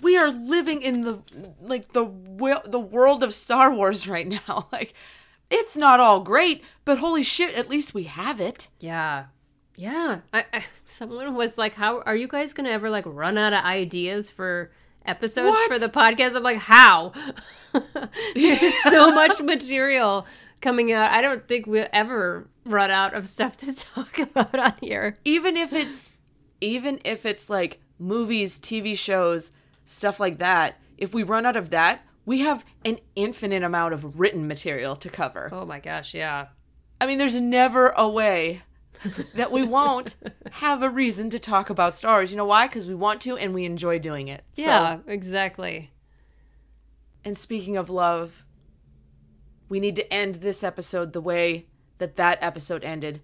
We are living in the like the the world of Star Wars right now. (laughs) Like it's not all great, but holy shit, at least we have it.
Yeah. Yeah. I, I, someone was like, How are you guys going to ever like run out of ideas for episodes
What?
for the podcast? I'm like, How? (laughs) There's so (laughs) much material coming out. I don't think we'll ever run out of stuff to (laughs) talk about on here.
even if it's even if it's like movies tv shows stuff like that if we run out of that we have an infinite amount of written material to cover
Oh my gosh. Yeah.
i mean there's never a way that we won't have a reason to talk about stars you know why because we want to and we enjoy doing it So-
Yeah, exactly.
and speaking of love we need to end this episode the way that that episode ended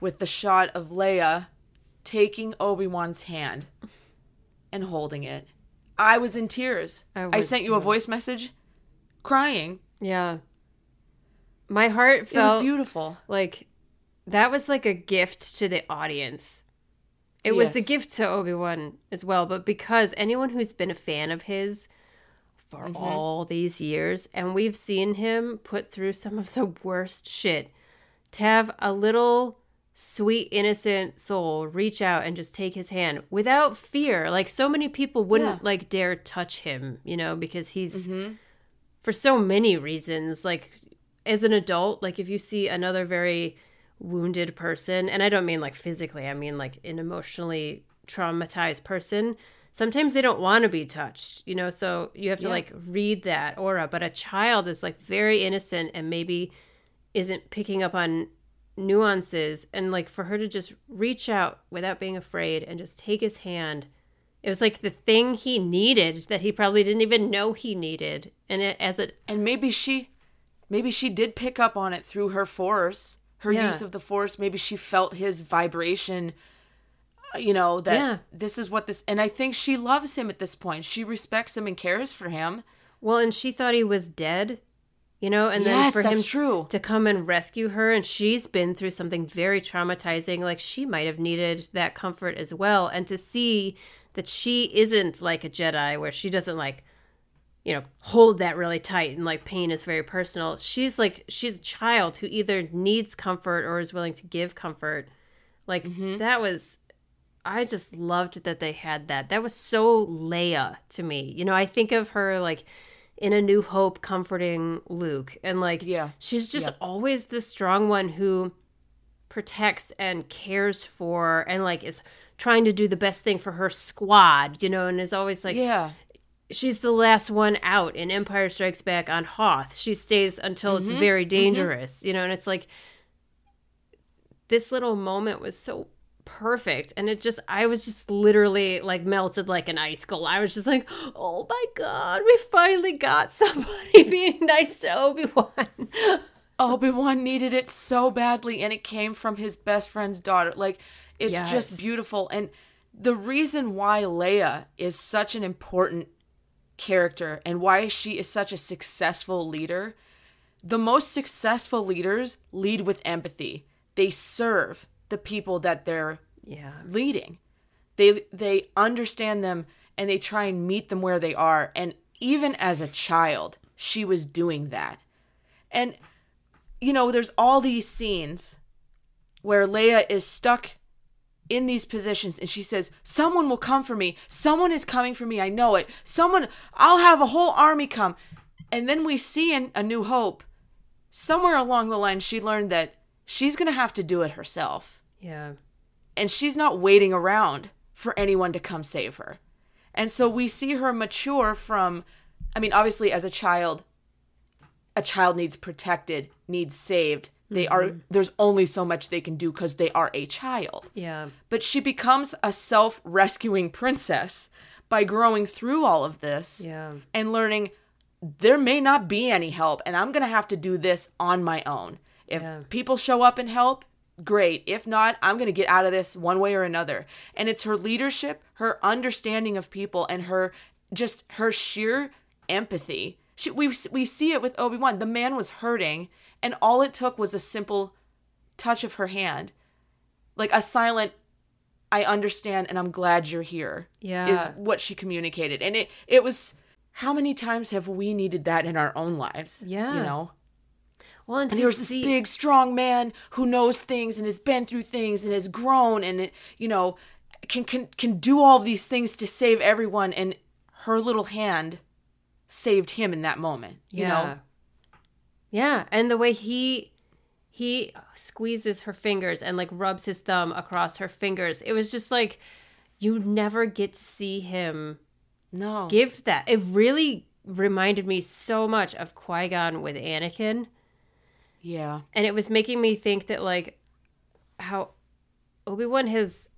with the shot of Leia taking Obi-Wan's hand and holding it. I was in tears.
I
I, sent you a voice message crying.
Yeah. My heart
It
felt
was beautiful.
like that was like a gift to the audience. It was a gift to Obi Wan as well, but because anyone who's been a fan of his for
Mm-hmm.
all these years, and we've seen him put through some of the worst shit, to have a little sweet, innocent soul reach out and just take his hand without fear. Like so many people wouldn't
Yeah.
like dare touch him, you know, because he's for so many reasons. Like as an adult, like if you see another very wounded person, and I don't mean like physically, I mean like an emotionally traumatized person, sometimes they don't want to be touched, you know, so you have to
Yeah.
like read that aura. But a child is like very innocent and maybe isn't picking up on nuances. And like for her to just reach out without being afraid and just take his hand it was like the thing he needed that he probably didn't even know he needed. And it as it
And maybe she maybe she did pick up on it through her force, her
Yeah.
use of the force. Maybe she felt his vibration uh, you know that
Yeah.
this is what this and I think she loves him at this point. She respects him and cares for him.
well and she thought he was dead you know and then for him
true.
to come and rescue her and she's been through something very traumatizing like she might have needed that comfort as well and to see that she isn't like a jedi where she doesn't like you know hold that really tight and like pain is very personal she's like she's a child who either needs comfort or is willing to give comfort like mm-hmm. that was i just loved that they had that that was so leia to me you know i think of her like in a new hope comforting luke and like
Yeah.
she's just
Yeah.
always the strong one who protects and cares for and like is trying to do the best thing for her squad you know and is always like
yeah.
She's the last one out in Empire Strikes Back on Hoth. She stays until it's mm-hmm. very mm-hmm. dangerous, you know, and it's like this little moment was so perfect and it just I was just literally like melted like an icicle. I was just like, "Oh my god, we finally got (laughs) somebody being nice to Obi-Wan." (laughs)
Obi-Wan needed it so badly and it came from his best friend's daughter. Like it's
Yes.
just beautiful and the reason why Leia is such an important character and why she is such a successful leader, the most successful leaders lead with empathy. They serve the people that they're
yeah.
leading. They they understand them and they try and meet them where they are. And even as a child, she was doing that. And you know, there's all these scenes where Leia is stuck in these positions and she says, Someone will come for me. Someone is coming for me. I know it. Someone, I'll have a whole army come. And then we see in A New Hope, somewhere along the line, she learned that she's going to have to do it herself
Yeah.
and she's not waiting around for anyone to come save her. And so we see her mature from I mean obviously as a child a child needs protected, needs saved. They are mm-hmm. there's only so much they can do cuz they are a child.
Yeah.
But she becomes a self-rescuing princess by growing through all of this
Yeah.
and learning there may not be any help and I'm going to have to do this on my own. If
Yeah.
people show up and help, great. If not, I'm going to get out of this one way or another. And it's her leadership, her understanding of people and her just her sheer empathy. She, we we see it with Obi-Wan. The man was hurting and all it took was a simple touch of her hand. Like a silent I understand and I'm glad you're here
Yeah.
is what she communicated. And it it was how many times have we needed that in our own lives?
Yeah.
You know?
well, and,
And
to
here's this
see-
big, strong man who knows things and has been through things and has grown and you know can can can do all these things to save everyone. And her little hand saved him in that moment. You know?
Yeah, and the way he he squeezes her fingers and like rubs his thumb across her fingers. It was just like you never get to see him
No.
give that. It really reminded me so much of Qui-Gon with Anakin,
yeah.
and it was making me think that like how Obi-Wan has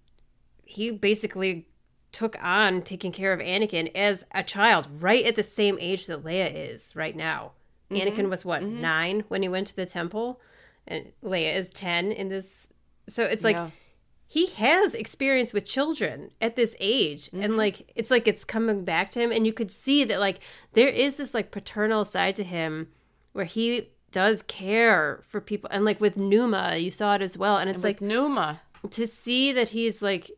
he basically took on taking care of Anakin as a child right at the same age that Leia is right now. Anakin mm-hmm. was what, mm-hmm. 9 when he went to the temple and Leia is 10 in this so it's like
Yeah.
he has experience with children at this age and mm-hmm. like it's like it's coming back to him and you could see that like there is this like paternal side to him where he does care for people and like with Numa you saw it as well and it's
like
like
Numa.
to see that he's like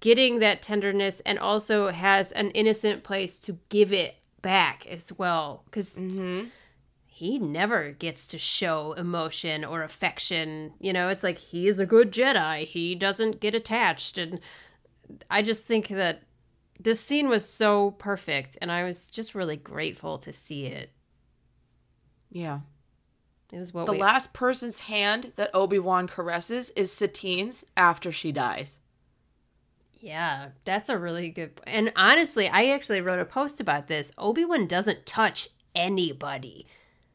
getting that tenderness and also has an innocent place to give it back as well because mm-hmm. he never gets to show emotion or affection you know? It's like he's a good jedi. He doesn't get attached. And i just think that this scene was so perfect and i was just really grateful to see it.
Yeah.
it was what
The
we
last person's hand that Obi-Wan caresses is Satine's after she dies.
Yeah, that's a really good. And honestly, I actually wrote a post about this. Obi Wan doesn't touch anybody.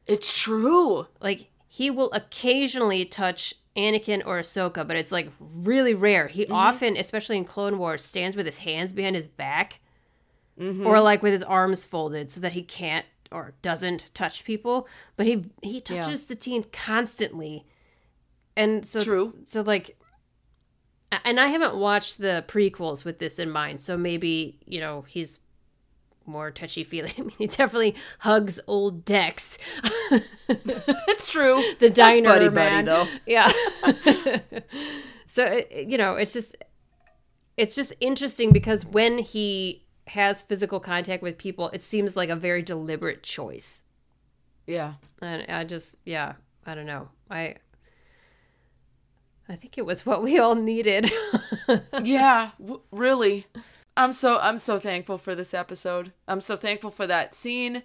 It's true.
Like he will occasionally touch Anakin or Ahsoka, but it's like really rare. He
Mm-hmm.
often, especially in Clone Wars, stands with his hands behind his back
Mm-hmm.
or like with his arms folded so that he can't or doesn't touch people. But he he
Yeah.
touches Satine constantly, and so
True.
So like, and I haven't watched the prequels with this in mind, so maybe you know he's more touchy feely. (laughs) I mean, he definitely hugs old Dex. (laughs)
It's true. (laughs)
the
That's
diner
buddy
man.
buddy though.
Yeah. so you know, it's just it's just interesting because when he has physical contact with people, it seems like a very deliberate choice.
Yeah.
And I just yeah, I don't know. I I think it was what we all needed. (laughs)
yeah, w- really. I'm so I'm so thankful for this episode. I'm so thankful for that scene.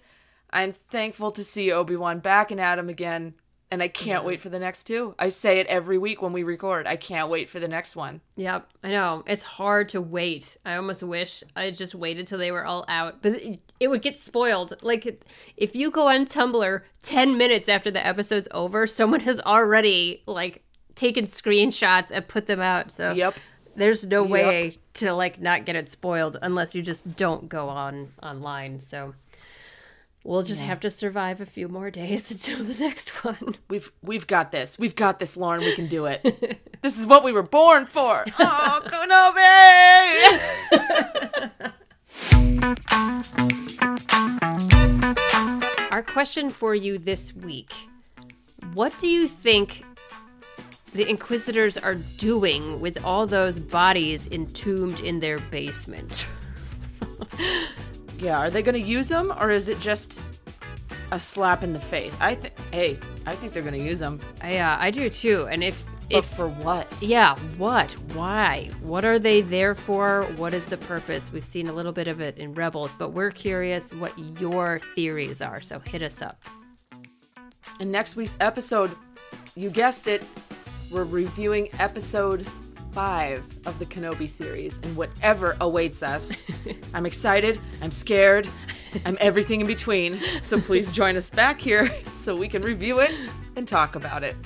I'm thankful to see Obi-Wan back and Adam again, and I can't wait for the next two. I say it every week when we record. I can't wait for the next one.
Yep, I know. It's hard to wait. I almost wish I just waited till they were all out, but it, it would get spoiled. Like if you go on Tumblr 10 minutes after the episode's over, someone has already like taken screenshots and put them out. So
Yep.
there's no way to like not get it spoiled unless you just don't go on online. So we'll just have to survive a few more days (laughs) until the next one.
We've we've got this. We've got this, Lauren. We can do it. (laughs) this is what we were born for. (laughs) Oh, Kenobi!
Our question for you this week What do you think the Inquisitors are doing with all those bodies entombed in their basement? (laughs)
Yeah, are they going to use them or is it just a slap in the face? I think. Hey, I think they're going to use them.
Yeah, I do too. And if.
But
If,
for what?
yeah, what? Why? What are they there for? What is the purpose? We've seen a little bit of it in Rebels, but we're curious what your theories are, so hit us up.
In next week's episode, you guessed it, we're reviewing episode five of the Kenobi series and whatever awaits us. (laughs) I'm excited, I'm scared, I'm everything in between. So please join us back here so we can review it and talk about it.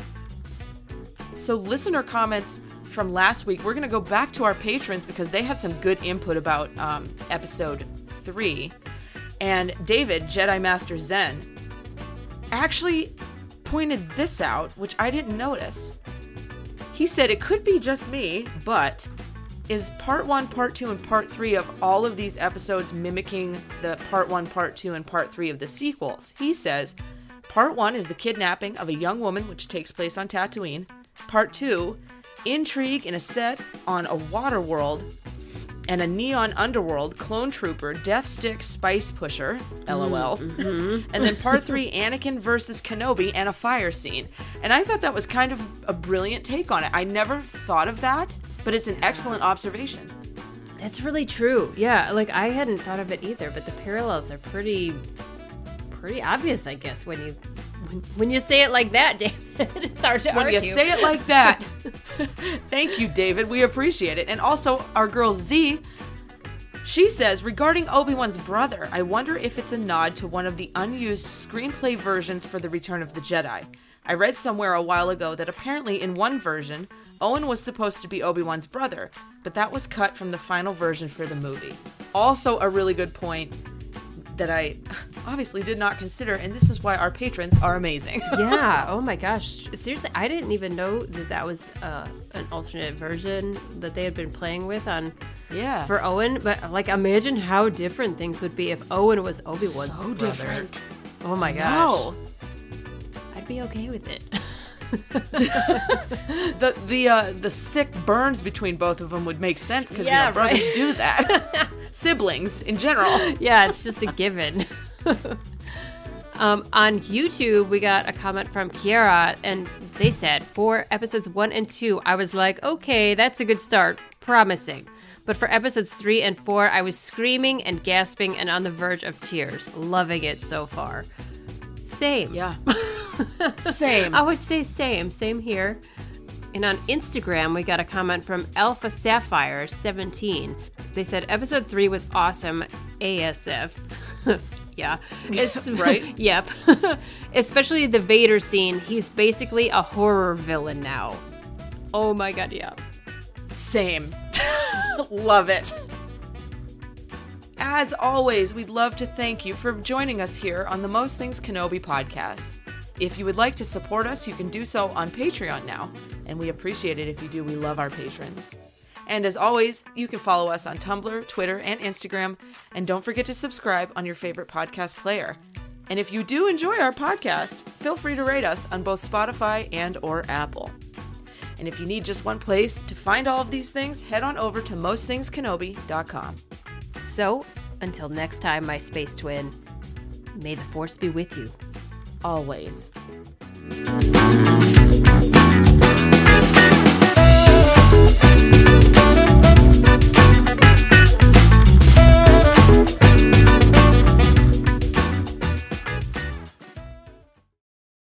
So, listener comments from last week, we're going to go back to our patrons because they had some good input about um, episode three. And David, Jedi Master Zen, actually pointed this out, which I didn't notice. He said it could be just me, but is part one, part two, and part three of all of these episodes mimicking the part one, part two, and part three of the sequels? He says part one is the kidnapping of a young woman, which takes place on Tatooine. Part two, intrigue in a set on a water world and a neon underworld clone trooper death stick spice pusher mm, lol. Mm-hmm. and then part (laughs) three anakin versus kenobi and a fire scene. And i thought that was kind of a brilliant take on it. I never thought of that but it's an excellent observation.
That's really true. Yeah, like I hadn't thought of it either, but the parallels are pretty pretty obvious, I guess, when you when, when you say it like that, (laughs) David. it's hard to
when
argue.
you say it like that. (laughs) Thank you david. We appreciate it. And also our girl z she says regarding obi-wan's brother i wonder if it's a nod to one of the unused screenplay versions for the return of the jedi. I read somewhere a while ago that apparently in one version owen was supposed to be obi-wan's brother but that was cut from the final version for the movie. Also a really good point that i obviously did not consider and this is why our patrons are amazing (laughs)
yeah. Oh my gosh. Seriously, I didn't even know that that was uh, an alternate version that they had been playing with on
yeah
for Owen. But like, imagine how different things would be if Owen was Obi Wan's
so different
Oh my gosh.
No.
I'd be okay with it. (laughs)
the the uh, the sick burns between both of them would make sense because
Yeah,
you know, brothers
right.
do that. (laughs) Siblings in general. (laughs)
yeah, it's just a given. (laughs) um, on YouTube, we got a comment from Kiara, and they said for episodes one and two, I was like, okay, that's a good start, promising. But for episodes three and four, I was screaming and gasping and on the verge of tears. Loving it so far. Same.
Yeah. (laughs) Same.
I would say same, same here. And on Instagram, we got a comment from Alpha Sapphire 17. They said episode three was awesome, ASF. (laughs) Yeah. It's, (laughs)
Right?
yep. (laughs) Especially the Vader scene. He's basically a horror villain now. Oh my god, yeah.
Same. love it. As always, we'd love to thank you for joining us here on the Most Things Kenobi podcast. If you would like to support us, you can do so on Patreon now, and we appreciate it if you do. We love our patrons. And as always, you can follow us on Tumblr, Twitter, and Instagram, and don't forget to subscribe on your favorite podcast player. And if you do enjoy our podcast, feel free to rate us on both Spotify and or Apple. And if you need just one place to find all of these things, head on over to mostthinkskenobi.com.
So, until next time, my space twin, may the force be with you.
Always.